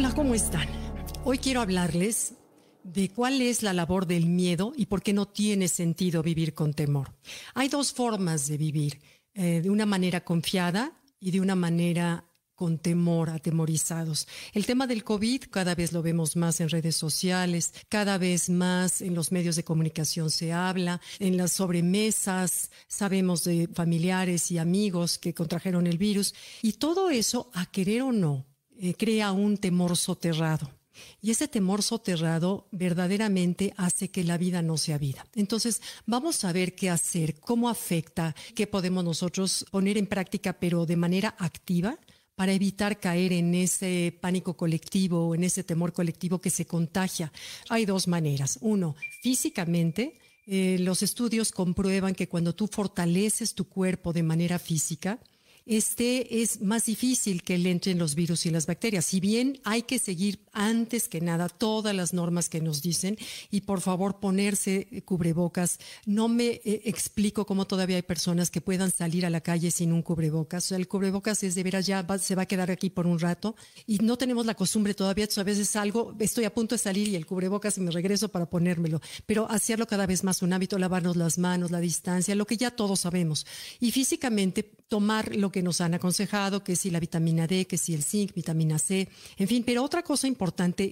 Hola, ¿cómo están? Hoy quiero hablarles de cuál es la labor del miedo y por qué no tiene sentido vivir con temor. Hay dos formas de vivir, eh, de una manera confiada y de una manera con temor, atemorizados. El tema del COVID cada vez lo vemos más en redes sociales, cada vez más en los medios de comunicación se habla, en las sobremesas sabemos de familiares y amigos que contrajeron el virus y todo eso, a querer o no, eh, crea un temor soterrado. Y ese temor soterrado verdaderamente hace que la vida no sea vida. Entonces, vamos a ver qué hacer, cómo afecta, qué podemos nosotros poner en práctica, pero de manera activa para evitar caer en ese pánico colectivo o en ese temor colectivo que se contagia. Hay dos maneras. Uno, físicamente, eh, los estudios comprueban que cuando tú fortaleces tu cuerpo de manera física, este es más difícil que le entren los virus y las bacterias. Si bien hay que seguir antes que nada todas las normas que nos dicen y por favor ponerse eh, cubrebocas, no me eh, explico cómo todavía hay personas que puedan salir a la calle sin un cubrebocas. el cubrebocas es de veras ya se va a quedar aquí por un rato y no tenemos la costumbre todavía. a veces salgo, estoy a punto de salir y el cubrebocas y me regreso para ponérmelo. Pero hacerlo cada vez más un hábito, lavarnos las manos, la distancia, lo que ya todos sabemos. Y físicamente tomar lo que nos han aconsejado, que si la vitamina D, que si el zinc, vitamina C, en fin. Pero otra cosa importante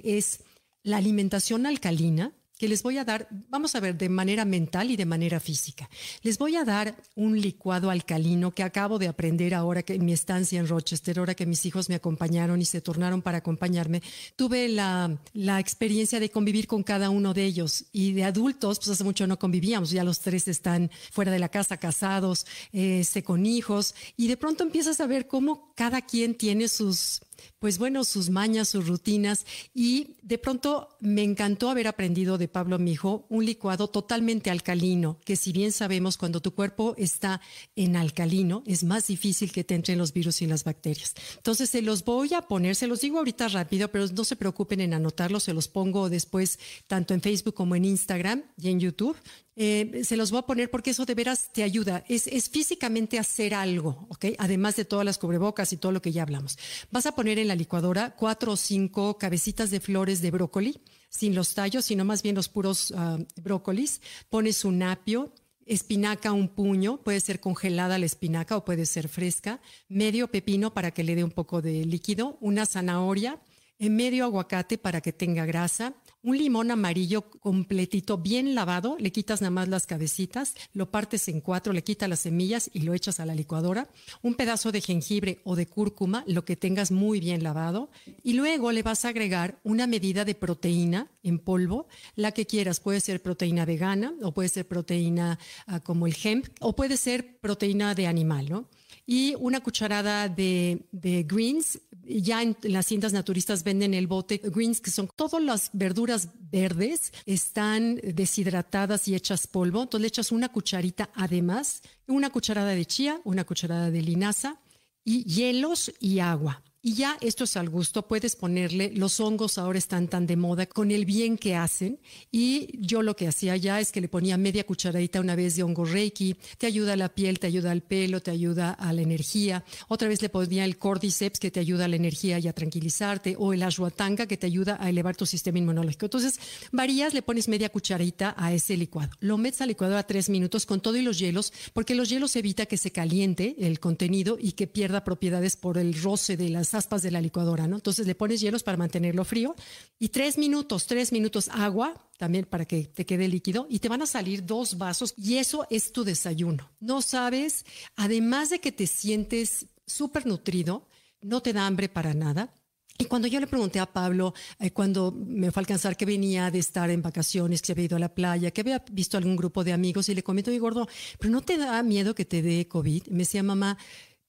es la alimentación alcalina, que les voy a dar, vamos a ver, de manera mental y de manera física. Les voy a dar un licuado alcalino que acabo de aprender ahora que en mi estancia en Rochester, ahora que mis hijos me acompañaron y se tornaron para acompañarme, tuve la, experiencia de convivir con cada uno de ellos y de adultos, pues hace mucho no convivíamos, ya los tres están fuera de la casa, casados, eh, con hijos, y de pronto empiezas a ver cómo cada quien tiene sus pues bueno, sus mañas, sus rutinas y de pronto me encantó haber aprendido de Pablo Mijo un licuado totalmente alcalino, que si bien sabemos cuando tu cuerpo está en alcalino es más difícil que te entren los virus y las bacterias. Entonces se los voy a poner, se los digo ahorita rápido, pero no se preocupen en anotarlos, se los pongo después tanto en Facebook como en Instagram y en YouTube. Eh, se los voy a poner porque eso de veras te ayuda. Es, es, físicamente hacer algo, ¿ok? Además de todas las cubrebocas y todo lo que ya hablamos. Vas a poner en la licuadora cuatro o cinco cabecitas de flores de brócoli, sin los tallos, sino más bien los puros uh, brócolis. Pones un apio, espinaca un puño, puede ser congelada la espinaca o puede ser fresca, medio pepino para que le dé un poco de líquido, una zanahoria, en medio aguacate para que tenga grasa, un limón amarillo completito, bien lavado, le quitas nada más las cabecitas, lo partes en cuatro, le quitas las semillas y lo echas a la licuadora, un pedazo de jengibre o de cúrcuma, lo que tengas muy bien lavado, y luego le vas a agregar una medida de proteína en polvo, la que quieras, puede ser proteína vegana o puede ser proteína uh, como el hemp o puede ser proteína de animal, ¿no? Y una cucharada de, greens. Ya en las tiendas naturistas venden el bote greens, que son todas las verduras verdes, están deshidratadas y hechas polvo. Entonces le echas una cucharita además, una cucharada de chía, una cucharada de linaza y hielos y agua. Y ya esto es al gusto, puedes ponerle, los hongos ahora están tan de moda con el bien que hacen. Y yo lo que hacía ya es que le ponía media cucharadita una vez de hongo reiki, te ayuda a la piel, te ayuda al pelo, te ayuda a la energía. Otra vez le ponía el cordyceps que te ayuda a la energía y a tranquilizarte, o el ashwatanga que te ayuda a elevar tu sistema inmunológico. Entonces, varías, le pones media cucharadita a ese licuado. Lo metes al licuado a tres minutos con todo y los hielos, porque los hielos evita que se caliente el contenido y que pierda propiedades por el roce de las aspas de la licuadora, ¿no? Entonces le pones hielos para mantenerlo frío y tres minutos, tres minutos agua también para que te quede líquido y te van a salir dos vasos y eso es tu desayuno. No sabes, además de que te sientes súper nutrido, no te da hambre para nada. Y cuando yo le pregunté a Pablo, eh, cuando me fue a alcanzar que venía de estar en vacaciones, que se había ido a la playa, que había visto algún grupo de amigos y le comento, mi gordo, pero no te da miedo que te dé COVID. me decía, mamá,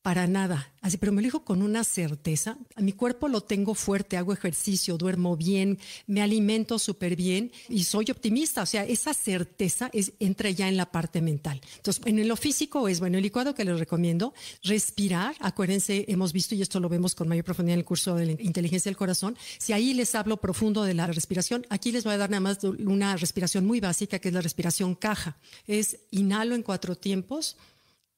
para nada. Así, pero me lo dijo con una certeza. Mi cuerpo lo tengo fuerte, hago ejercicio, duermo bien, me alimento súper bien y soy optimista. O sea, esa certeza es, entra ya en la parte mental. Entonces, en lo físico es, bueno, el licuado que les recomiendo, respirar. Acuérdense, hemos visto, y esto lo vemos con mayor profundidad en el curso de la inteligencia del corazón. Si ahí les hablo profundo de la respiración, aquí les voy a dar nada más una respiración muy básica, que es la respiración caja. Es inhalo en cuatro tiempos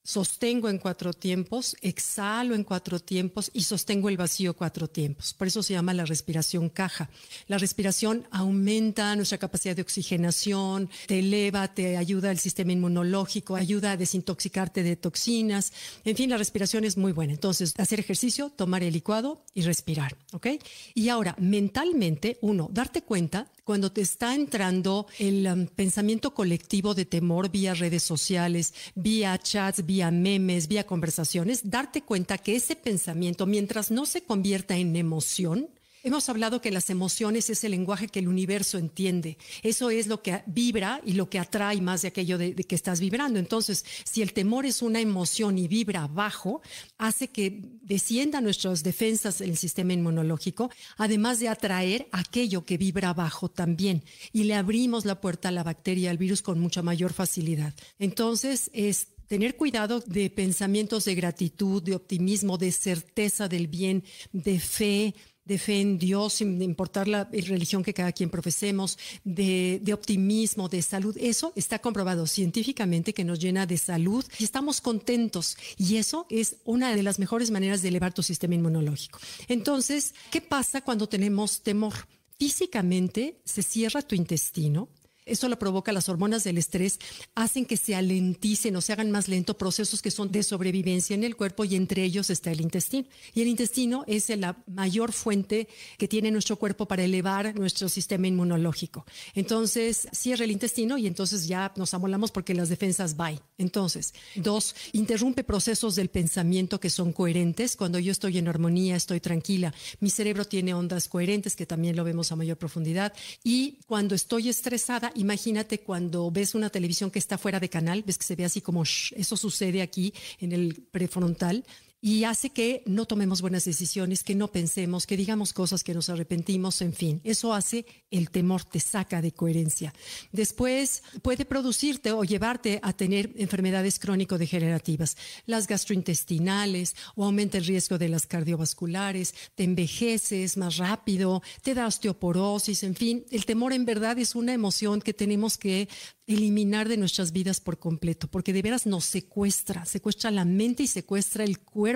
sostengo en cuatro tiempos, exhalo en cuatro tiempos y sostengo el vacío cuatro tiempos. Por eso se llama la respiración caja. La respiración aumenta nuestra capacidad de oxigenación, te eleva, te ayuda al sistema inmunológico, ayuda a desintoxicarte de toxinas. En fin, la respiración es muy buena. Entonces, hacer ejercicio, tomar el licuado y respirar, ¿ok? Y ahora, mentalmente, uno, darte cuenta cuando te está entrando el um, pensamiento colectivo de temor vía redes sociales, vía chats, vía memes, vía conversaciones, darte cuenta que ese pensamiento, mientras no se convierta en emoción, Hemos hablado que las emociones es el lenguaje que el universo entiende. Eso es lo que vibra y lo que atrae más de aquello de, que estás vibrando. Entonces, si el temor es una emoción y vibra bajo, hace que descienda nuestras defensas en el sistema inmunológico, además de atraer aquello que vibra bajo también. Y le abrimos la puerta a la bacteria, al virus con mucha mayor facilidad. Entonces, es tener cuidado de pensamientos de gratitud, de optimismo, de certeza del bien, de fe, de fe en Dios, sin importar la religión que cada quien profesemos, de, optimismo, de salud. Eso está comprobado científicamente que nos llena de salud y estamos contentos. Y eso es una de las mejores maneras de elevar tu sistema inmunológico. Entonces, ¿qué pasa cuando tenemos temor? Físicamente se cierra tu intestino, eso lo provoca las hormonas del estrés, hacen que se alenticen o se hagan más lento procesos que son de sobrevivencia en el cuerpo y entre ellos está el intestino. Y el intestino es la mayor fuente que tiene nuestro cuerpo para elevar nuestro sistema inmunológico. Entonces, cierra el intestino y entonces ya nos amolamos porque las defensas van. Entonces, dos, interrumpe procesos del pensamiento que son coherentes. Cuando yo estoy en armonía, estoy tranquila. Mi cerebro tiene ondas coherentes, que también lo vemos a mayor profundidad. Y cuando estoy estresada, imagínate cuando ves una televisión que está fuera de canal, ves que se ve así como eso sucede aquí en el prefrontal y hace que no tomemos buenas decisiones, que no pensemos, que digamos cosas que nos arrepentimos, en fin, eso hace el temor, te saca de coherencia. Después puede producirte o llevarte a tener enfermedades crónico-degenerativas, las gastrointestinales o aumenta el riesgo de las cardiovasculares, te envejeces más rápido, te da osteoporosis, en fin, el temor en verdad es una emoción que tenemos que eliminar de nuestras vidas por completo, porque de veras nos secuestra, secuestra la mente y secuestra el cuerpo.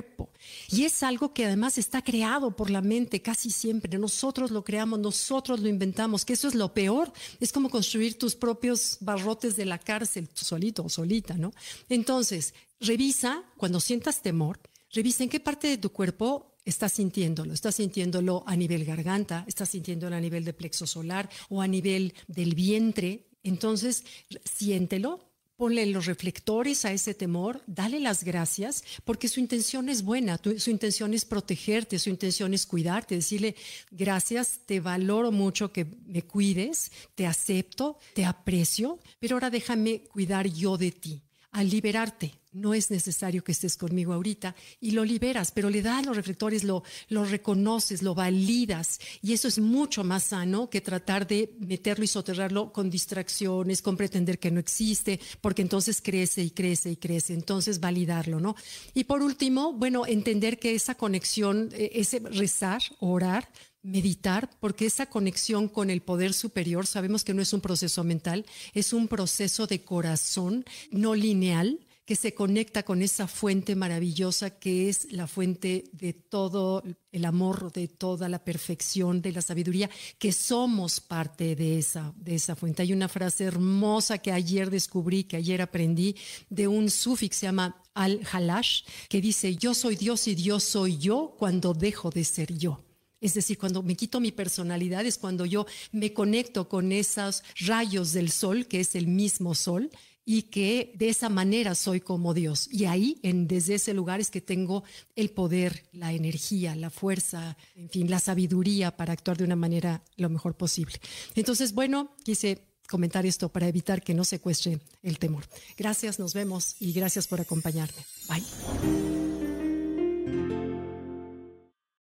Y es algo que además está creado por la mente casi siempre. Nosotros lo creamos, nosotros lo inventamos, que eso es lo peor. Es como construir tus propios barrotes de la cárcel, solito o solita, ¿no? Entonces, revisa cuando sientas temor, revisa en qué parte de tu cuerpo estás sintiéndolo. Estás sintiéndolo a nivel garganta, estás sintiéndolo a nivel de plexo solar o a nivel del vientre, entonces, siéntelo, ponle los reflectores a ese temor, dale las gracias, porque su intención es buena, su intención es protegerte, su intención es cuidarte, decirle gracias, te valoro mucho que me cuides, te acepto, te aprecio, pero ahora déjame cuidar yo de ti al liberarte. No es necesario que estés conmigo ahorita y lo liberas, pero le das los reflectores, lo, lo reconoces, lo validas y eso es mucho más sano que tratar de meterlo y soterrarlo con distracciones, con pretender que no existe, porque entonces crece y crece y crece. Entonces validarlo, ¿no? Y por último, bueno, entender que esa conexión, e, ese rezar, orar, meditar, porque esa conexión con el poder superior, sabemos que no es un proceso mental, es un proceso de corazón no lineal que se conecta con esa fuente maravillosa que es la fuente de todo el amor, de toda la perfección, de la sabiduría, que somos parte de esa, de esa fuente. Hay una frase hermosa que ayer descubrí, que ayer aprendí, de un sufi que se llama Al-Halash, que dice, yo soy Dios y Dios soy yo cuando dejo de ser yo. Es decir, cuando me quito mi personalidad es cuando yo me conecto con esos rayos del sol, que es el mismo sol, y que de esa manera soy como Dios. Y ahí, en, desde ese lugar, es que tengo el poder, la energía, la fuerza, en fin, la sabiduría para actuar de una manera lo mejor posible. Entonces, bueno, quise comentar esto para evitar que no secuestre el temor. Gracias, nos vemos y gracias por acompañarme. Bye.